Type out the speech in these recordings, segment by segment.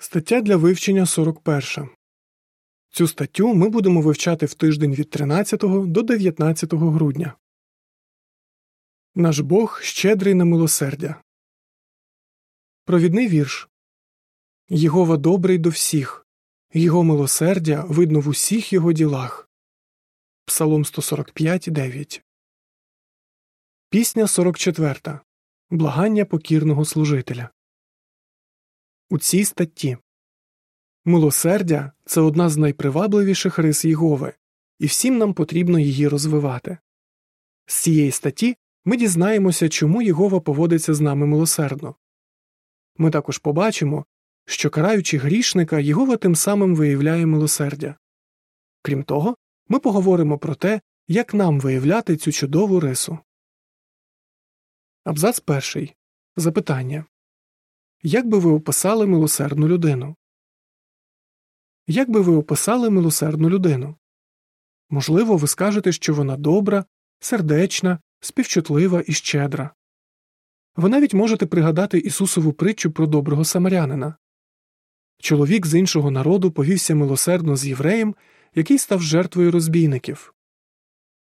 Стаття для вивчення 41. Цю статтю ми будемо вивчати в тиждень від 13 до 19 грудня. Наш Бог щедрий на милосердя. Провідний вірш Єгова добрий до всіх, Його милосердя видно в усіх його ділах. Псалом 145, 9. Пісня 44. Благання покірного служителя. У цій статті Милосердя це одна з найпривабливіших рис Єгови, і всім нам потрібно її розвивати. З цієї статті ми дізнаємося, чому Єгова поводиться з нами милосердно. Ми також побачимо, що караючи грішника, Єгова тим самим виявляє милосердя. Крім того, ми поговоримо про те, як нам виявляти цю чудову рису. Абзац перший. Запитання Як би ви описали милосердну людину? Як би ви описали милосердну людину? Можливо, ви скажете, що вона добра, сердечна, співчутлива і щедра. Ви навіть можете пригадати Ісусову притчу про доброго самарянина. Чоловік з іншого народу повівся милосердно з євреєм, який став жертвою розбійників.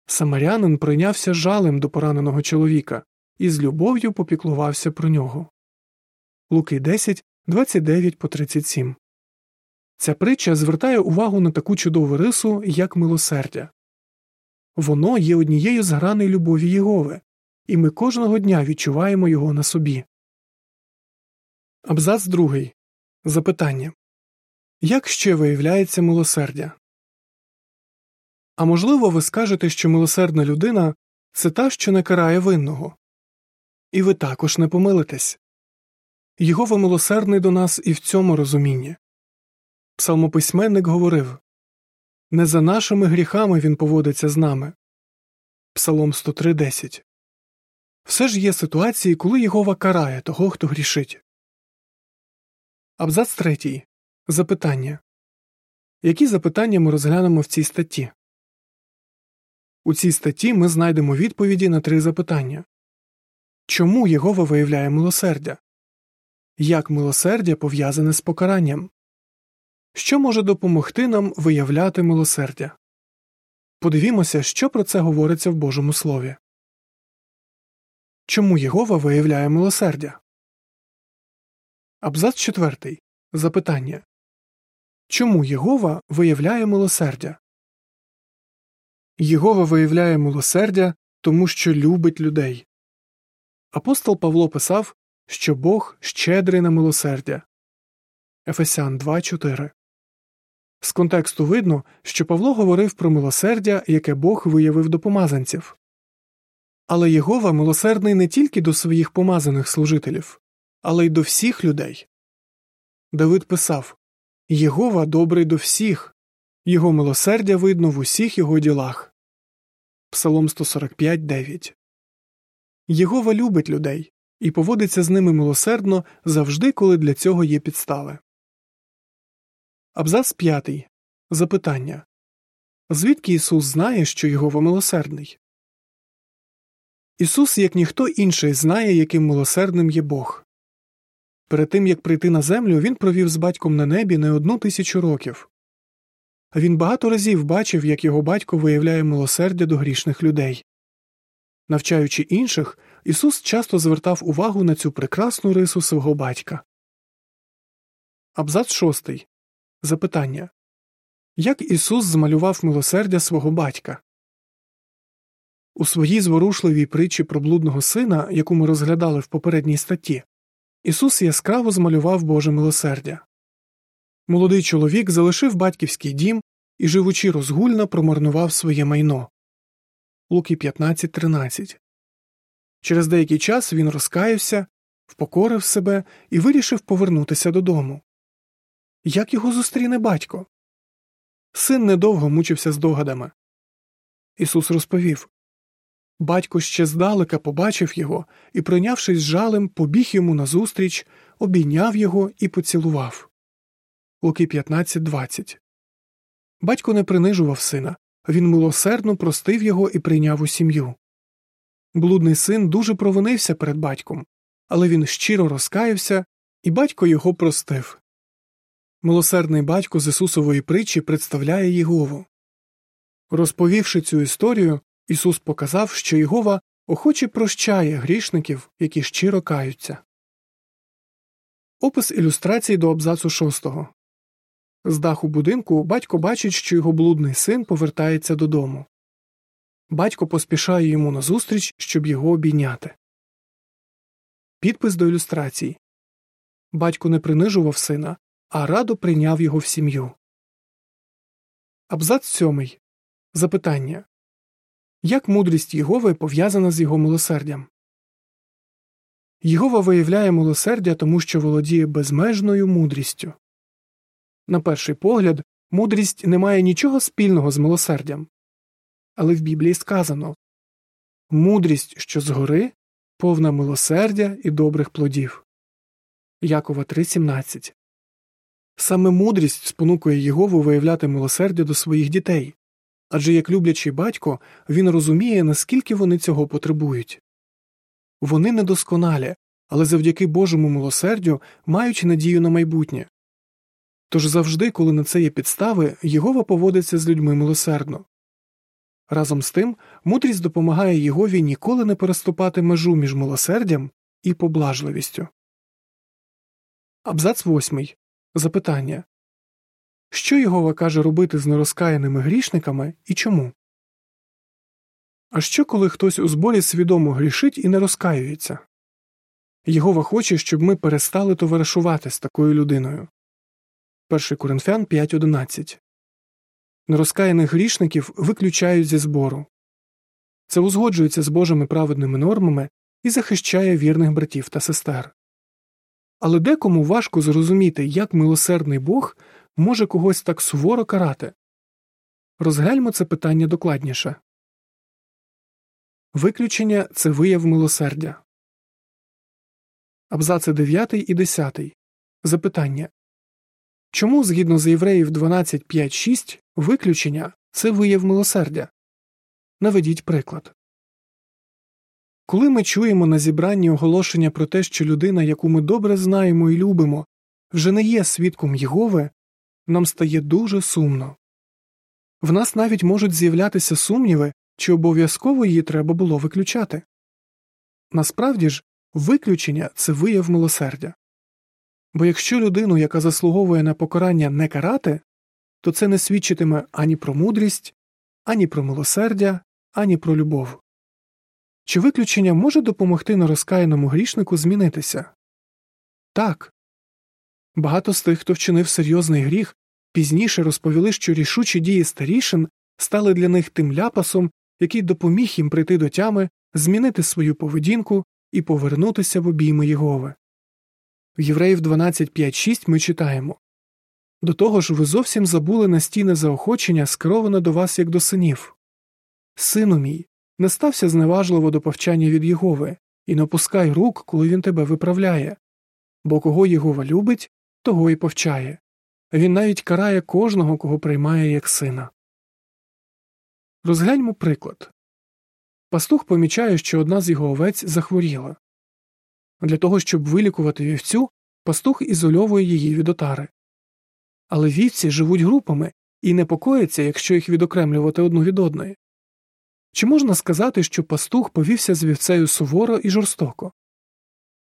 Самарянин прийнявся жалем до пораненого чоловіка і з любов'ю попіклувався про нього. Луки 10, 29 по 37 Ця притча звертає увагу на таку чудову рису, як милосердя. Воно є однією з граней любові Єгови, і ми кожного дня відчуваємо його на собі. Абзац другий. Запитання Як ще виявляється милосердя? А можливо, ви скажете, що милосердна людина це та, що не карає винного. І ви також не помилитесь. Єгова милосердний до нас і в цьому розумінні. Псалмописьменник говорив Не за нашими гріхами він поводиться з нами. Псалом 103.10 Все ж є ситуації, коли Єгова карає того, хто грішить. Абзац третій. Запитання Які запитання ми розглянемо в цій статті? У цій статті ми знайдемо відповіді на три запитання Чому Єгова виявляє милосердя? Як милосердя пов'язане з покаранням? Що може допомогти нам виявляти милосердя? Подивімося, що про це говориться в Божому Слові. Чому Єгова виявляє милосердя? Абзац 4. Запитання Чому Єгова виявляє милосердя? Єгова виявляє милосердя, тому що любить людей. Апостол Павло писав, що Бог щедрий на милосердя. Ефесян 2.4 З контексту видно, що Павло говорив про милосердя, яке Бог виявив до помазанців. Але Єгова милосердний не тільки до своїх помазаних служителів, але й до всіх людей. Давид писав Єгова добрий до всіх, його милосердя видно в усіх його ділах. Псалом 145.9 Єгова любить людей і поводиться з ними милосердно завжди, коли для цього є підстави. Абзац 5. Запитання Звідки Ісус знає, що Єгова милосердний? Ісус, як ніхто інший, знає, яким милосердним є Бог. Перед тим як прийти на землю, він провів з батьком на небі не одну тисячу років. Він багато разів бачив, як його батько виявляє милосердя до грішних людей. Навчаючи інших, Ісус часто звертав увагу на цю прекрасну рису свого батька. Абзац 6. Запитання Як Ісус змалював милосердя свого батька? У своїй зворушливій притчі про блудного сина, яку ми розглядали в попередній статті, Ісус яскраво змалював Боже милосердя. Молодий чоловік залишив батьківський дім і, живучи розгульно, промарнував своє майно. Луки 15.13 Через деякий час він розкаявся, впокорив себе і вирішив повернутися додому. Як його зустріне батько? Син недовго мучився здогадами. Ісус розповів Батько ще здалека побачив його і, прийнявшись жалем, побіг йому назустріч, обійняв його і поцілував. Луки 15.20 Батько не принижував сина, він милосердно простив його і прийняв у сім'ю. Блудний син дуже провинився перед батьком, але він щиро розкаявся, і батько його простив. милосердний батько з Ісусової притчі представляє Єгову. Розповівши цю історію, Ісус показав, що Єгова охоче прощає грішників, які щиро каються. Опис ілюстрації до абзацу шостого з даху будинку батько бачить, що його блудний син повертається додому. Батько поспішає йому назустріч, щоб його обійняти. Підпис до ілюстрації Батько не принижував сина, а радо прийняв його в сім'ю. Абзац сьомий. Запитання Як мудрість Єгови пов'язана з його милосердям? Єгова виявляє милосердя, тому що володіє безмежною мудрістю. На перший погляд, мудрість не має нічого спільного з милосердям. Але в Біблії сказано мудрість, що згори, повна милосердя і добрих плодів. Якова 3.17 Саме мудрість спонукує Єгову виявляти милосердя до своїх дітей адже як люблячий батько він розуміє, наскільки вони цього потребують. Вони недосконалі, але завдяки Божому милосердю мають надію на майбутнє. Тож завжди, коли на це є підстави, Єгова поводиться з людьми милосердно. Разом з тим, мудрість допомагає Єгові ніколи не переступати межу між милосердям і поблажливістю. Абзац восьмий. Запитання Що Єгова каже робити з нерозкаяними грішниками і чому? А що, коли хтось у зборі свідомо грішить і не розкаюється? Єгова хоче, щоб ми перестали товаришувати з такою людиною. 1 Коринфян 5.11 Нерозкаяних грішників виключають зі збору. Це узгоджується з Божими праведними нормами і захищає вірних братів та сестер. Але декому важко зрозуміти, як милосердний Бог може когось так суворо карати. Розгляньмо це питання докладніше. Виключення це вияв милосердя. Абзаци 9 і 10. Запитання Чому, згідно з євреїв 12.5.6, виключення це вияв милосердя? Наведіть приклад. Коли ми чуємо на зібранні оголошення про те, що людина, яку ми добре знаємо і любимо, вже не є свідком Єгови, нам стає дуже сумно. В нас навіть можуть з'являтися сумніви, чи обов'язково її треба було виключати. Насправді ж, виключення це вияв милосердя. Бо якщо людину, яка заслуговує на покарання, не карати, то це не свідчитиме ані про мудрість, ані про милосердя, ані про любов. Чи виключення може допомогти нерозкаяному грішнику змінитися? Так. Багато з тих, хто вчинив серйозний гріх, пізніше розповіли, що рішучі дії старішин стали для них тим ляпасом, який допоміг їм прийти до тями, змінити свою поведінку і повернутися в обійми Єгови. В Євреїв 12.5.6 ми читаємо До того ж, ви зовсім забули настійне заохочення, скероване до вас як до синів. Сину мій, не стався зневажливо до повчання від Єгови, і не опускай рук, коли він тебе виправляє, бо кого Єгова любить, того й повчає. Він навіть карає кожного, кого приймає як сина. Розгляньмо приклад. Пастух помічає, що одна з його овець захворіла. Для того, щоб вилікувати вівцю, пастух ізольовує її від отари. Але вівці живуть групами і непокояться, якщо їх відокремлювати одну від одної. Чи можна сказати, що пастух повівся з вівцею суворо і жорстоко?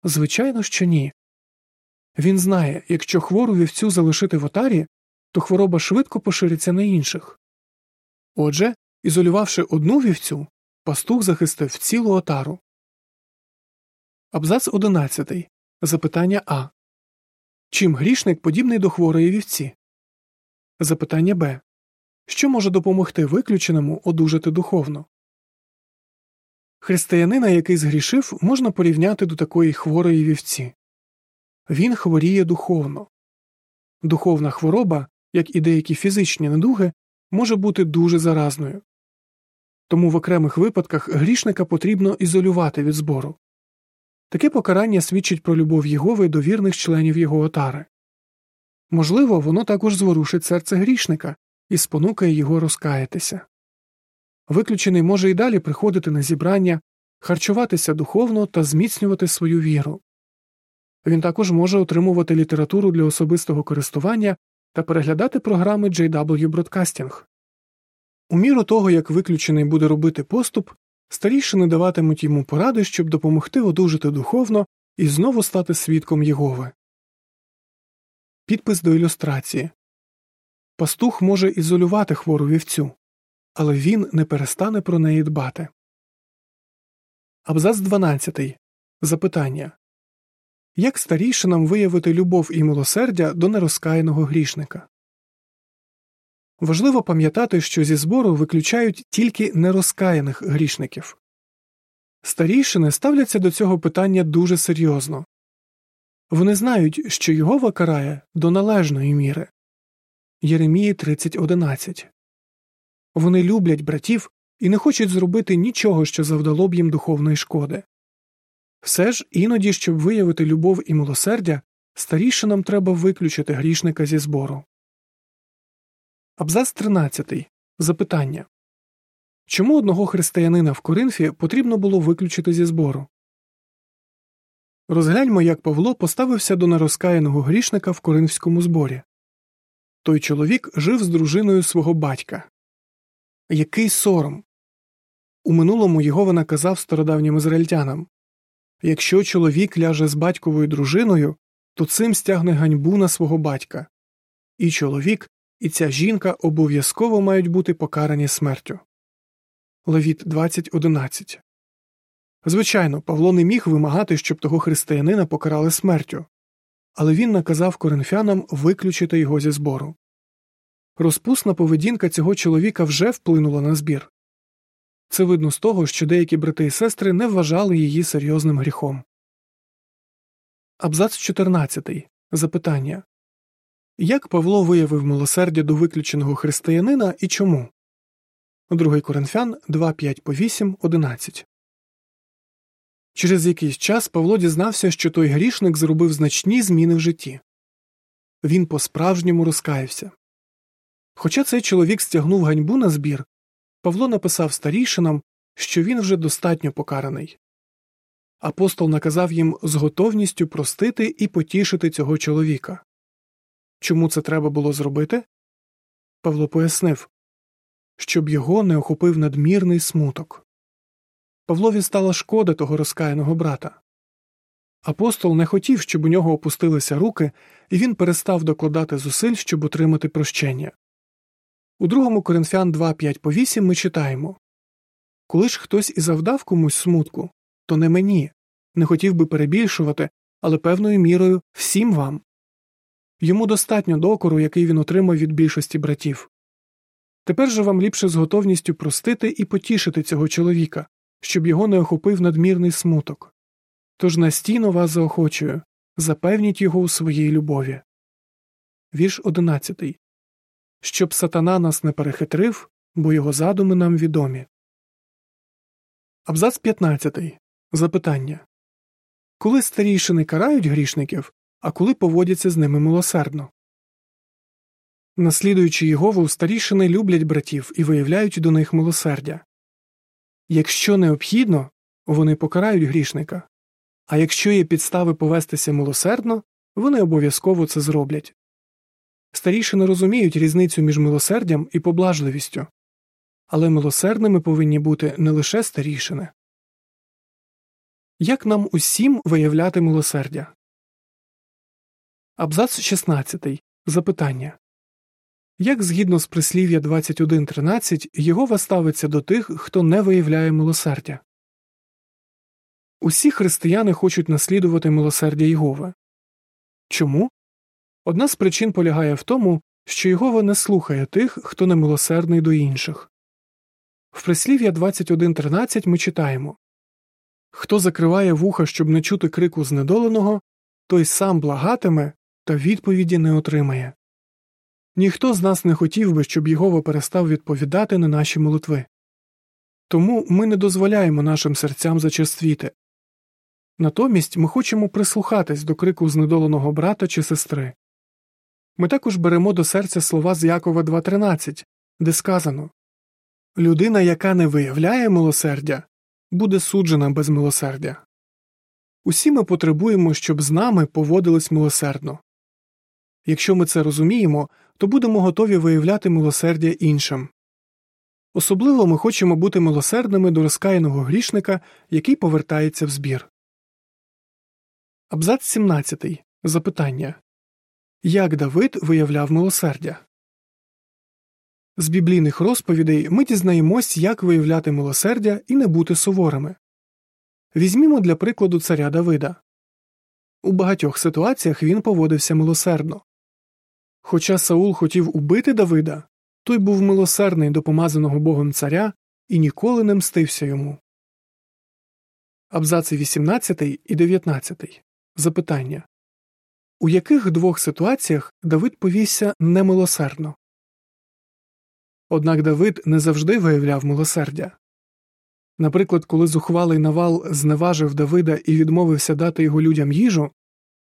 Звичайно, що ні. Він знає, якщо хвору вівцю залишити в отарі, то хвороба швидко пошириться на інших. Отже, ізолювавши одну вівцю, пастух захистив цілу отару. Абзац 11. Запитання А. Чим грішник подібний до хворої вівці? Запитання Б. Що може допомогти виключеному одужати духовно? Християнина, який згрішив, можна порівняти до такої хворої вівці. Він хворіє духовно. Духовна хвороба, як і деякі фізичні недуги, може бути дуже заразною. Тому в окремих випадках грішника потрібно ізолювати від збору. Таке покарання свідчить про любов Єгови до вірних членів його отари. Можливо, воно також зворушить серце грішника і спонукає його розкаятися. Виключений може й далі приходити на зібрання, харчуватися духовно та зміцнювати свою віру. Він також може отримувати літературу для особистого користування та переглядати програми JW Broadcasting. У міру того, як виключений буде робити поступ, старішини даватимуть йому поради, щоб допомогти одужати духовно і знову стати свідком Єгови. Підпис до ілюстрації Пастух може ізолювати хвору вівцю, але він не перестане про неї дбати. Абзац 12. Запитання Як старішинам виявити любов і милосердя до нерозкаяного грішника? Важливо пам'ятати, що зі збору виключають тільки нерозкаяних грішників. Старішини ставляться до цього питання дуже серйозно вони знають, що його карає до належної міри Єремії 30.11 Вони люблять братів і не хочуть зробити нічого, що завдало б їм духовної шкоди. Все ж іноді, щоб виявити любов і милосердя, старішинам треба виключити грішника зі збору. Абзац 13. Запитання Чому одного християнина в Коринфі потрібно було виключити зі збору? Розгляньмо, як Павло поставився до нерозкаяного грішника в коринфському зборі. Той чоловік жив з дружиною свого батька. Який сором. У минулому його вона казав стародавнім ізраїльтянам Якщо чоловік ляже з батьковою дружиною, то цим стягне ганьбу на свого батька. І чоловік, і ця жінка обов'язково мають бути покарані смертю. Левіт 20.11 Звичайно, Павло не міг вимагати, щоб того християнина покарали смертю, але він наказав коринфянам виключити його зі збору. Розпусна поведінка цього чоловіка вже вплинула на збір. Це видно з того, що деякі брати і сестри не вважали її серйозним гріхом. Абзац 14. Запитання Як Павло виявив милосердя до виключеного християнина і чому? 2 Коринфян 2, 5 по 8, 11 Через якийсь час Павло дізнався, що той грішник зробив значні зміни в житті. Він по справжньому розкаявся. Хоча цей чоловік стягнув ганьбу на збір, Павло написав старішинам, що він вже достатньо покараний. Апостол наказав їм з готовністю простити і потішити цього чоловіка. Чому це треба було зробити? Павло пояснив щоб його не охопив надмірний смуток. Павлові стала шкода того розкаяного брата. Апостол не хотів, щоб у нього опустилися руки, і він перестав докладати зусиль, щоб отримати прощення. У другому Коринфян 2, 5 по 8 ми читаємо Коли ж хтось і завдав комусь смутку, то не мені, не хотів би перебільшувати, але певною мірою всім вам. Йому достатньо докору, який він отримав від більшості братів. Тепер же вам ліпше з готовністю простити і потішити цього чоловіка, щоб його не охопив надмірний смуток. Тож настійно вас заохочую запевніть його у своїй любові. Вірш одинадцятий Щоб сатана нас не перехитрив, бо його задуми нам відомі. Абзац 15. Запитання Коли старішини карають грішників, а коли поводяться з ними милосердно? Наслідуючи Єгову, старішини люблять братів і виявляють до них милосердя. Якщо необхідно, вони покарають грішника, а якщо є підстави повестися милосердно, вони обов'язково це зроблять. Старішини розуміють різницю між милосердям і поблажливістю, але милосердними повинні бути не лише старішини. Як нам усім виявляти милосердя? Абзац 16. Запитання як згідно з прислів'я 21.13 Єгова ставиться до тих, хто не виявляє милосердя? Усі християни хочуть наслідувати милосердя Єгови. Чому? Одна з причин полягає в тому, що Єгова не слухає тих, хто немилосердний до інших. В прислів'я 21.13 ми читаємо Хто закриває вуха, щоб не чути крику знедоленого, той сам благатиме та відповіді не отримає. Ніхто з нас не хотів би, щоб Єгова перестав відповідати на наші молитви. Тому ми не дозволяємо нашим серцям зачерствіти. Натомість ми хочемо прислухатись до крику знедоленого брата чи сестри. Ми також беремо до серця слова з Якова 2.13, де сказано Людина, яка не виявляє милосердя, буде суджена без милосердя. Усі ми потребуємо, щоб з нами поводились милосердно. Якщо ми це розуміємо, то будемо готові виявляти милосердя іншим. Особливо ми хочемо бути милосердними до розкаяного грішника, який повертається в збір. Абзац 17. Запитання Як Давид виявляв милосердя? З біблійних розповідей ми дізнаємось, як виявляти милосердя і не бути суворими. Візьмімо для прикладу царя Давида. У багатьох ситуаціях він поводився милосердно. Хоча Саул хотів убити Давида, той був милосердний до помазаного Богом царя і ніколи не мстився йому. Абзаци 18 і 19. Запитання У яких двох ситуаціях Давид повівся немилосердно? Однак Давид не завжди виявляв милосердя. Наприклад, коли зухвалий навал зневажив Давида і відмовився дати його людям їжу,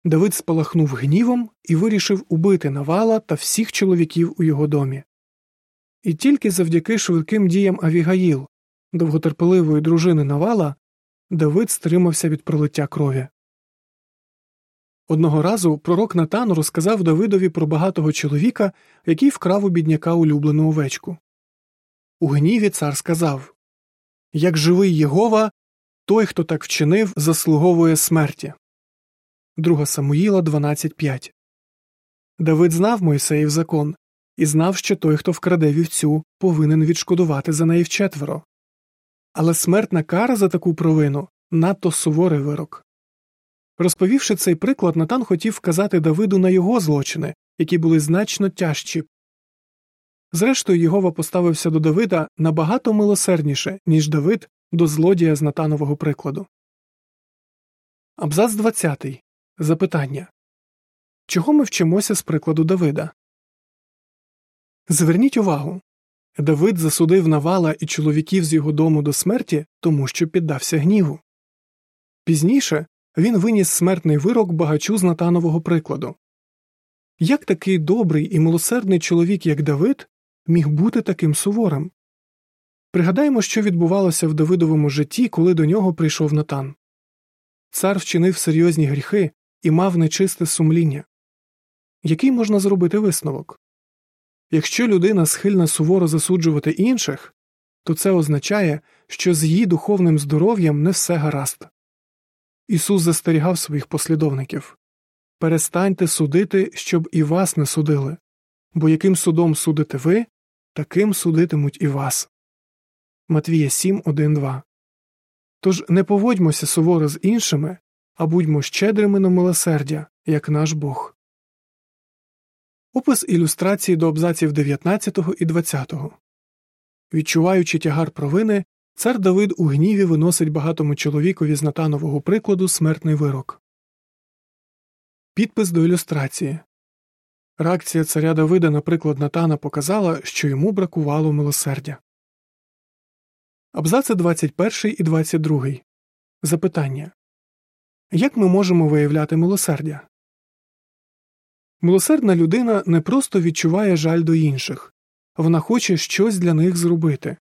Давид спалахнув гнівом і вирішив убити навала та всіх чоловіків у його домі. І тільки завдяки швидким діям Авігаїл, довготерпеливої дружини Навала, Давид стримався від пролиття крові. Одного разу пророк Натан розказав Давидові про багатого чоловіка, який вкрав у бідняка улюблену овечку. У гніві цар сказав Як живий Єгова, той, хто так вчинив, заслуговує смерті. 2 Самуїла 12.5 Давид знав Мойсеїв закон і знав, що той, хто вкраде вівцю, повинен відшкодувати за неї вчетверо. Але смертна кара за таку провину надто суворий вирок. Розповівши цей приклад, Натан хотів вказати Давиду на його злочини, які були значно тяжчі. Зрештою, Єгова поставився до Давида набагато милосердніше, ніж Давид до злодія з Натанового прикладу. Абзац 20. Запитання Чого ми вчимося з прикладу Давида? Зверніть увагу Давид засудив Навала і чоловіків з його дому до смерті, тому що піддався гніву. Пізніше він виніс смертний вирок багачу з Натанового прикладу. Як такий добрий і милосердний чоловік, як Давид, міг бути таким суворим? Пригадаємо, що відбувалося в Давидовому житті, коли до нього прийшов Натан. Цар вчинив серйозні гріхи і мав нечисте сумління. Який можна зробити висновок? Якщо людина схильна суворо засуджувати інших, то це означає, що з її духовним здоров'ям не все гаразд. Ісус застерігав своїх послідовників перестаньте судити, щоб і вас не судили, бо яким судом судите ви, таким судитимуть і вас. Матвія 7, 1, 2. Тож не поводьмося суворо з іншими, а будьмо щедрими на милосердя, як наш Бог. Опис ілюстрації до абзаців 19 і 20. Відчуваючи тягар провини, цар Давид у гніві виносить багатому чоловікові з Натанового прикладу смертний вирок. Підпис до ілюстрації Реакція царя Давида на приклад Натана показала, що йому бракувало милосердя. Абзаци 21 і 22. Запитання Як ми можемо виявляти милосердя? Милосердна людина не просто відчуває жаль до інших, вона хоче щось для них зробити.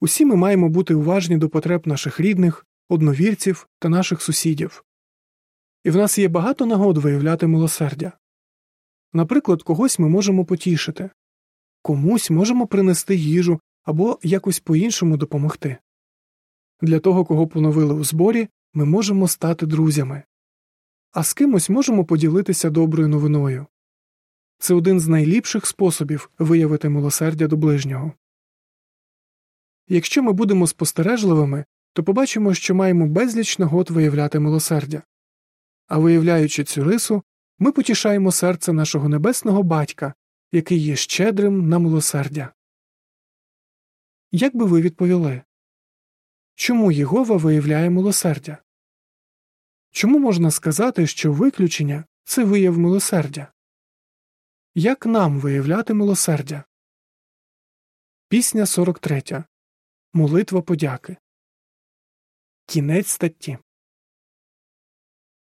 Усі ми маємо бути уважні до потреб наших рідних, одновірців та наших сусідів. І в нас є багато нагод виявляти милосердя. Наприклад, когось ми можемо потішити, комусь можемо принести їжу або якось по іншому допомогти. Для того, кого поновили у зборі, ми можемо стати друзями а з кимось можемо поділитися доброю новиною. Це один з найліпших способів виявити милосердя до ближнього. Якщо ми будемо спостережливими, то побачимо, що маємо безліч нагод виявляти милосердя, а виявляючи цю рису, ми потішаємо серце нашого небесного батька, який є щедрим на милосердя. Як би ви відповіли? Чому Єгова виявляє милосердя? Чому можна сказати, що виключення це вияв милосердя? Як нам виявляти милосердя? Пісня 43. Молитва подяки. Кінець статті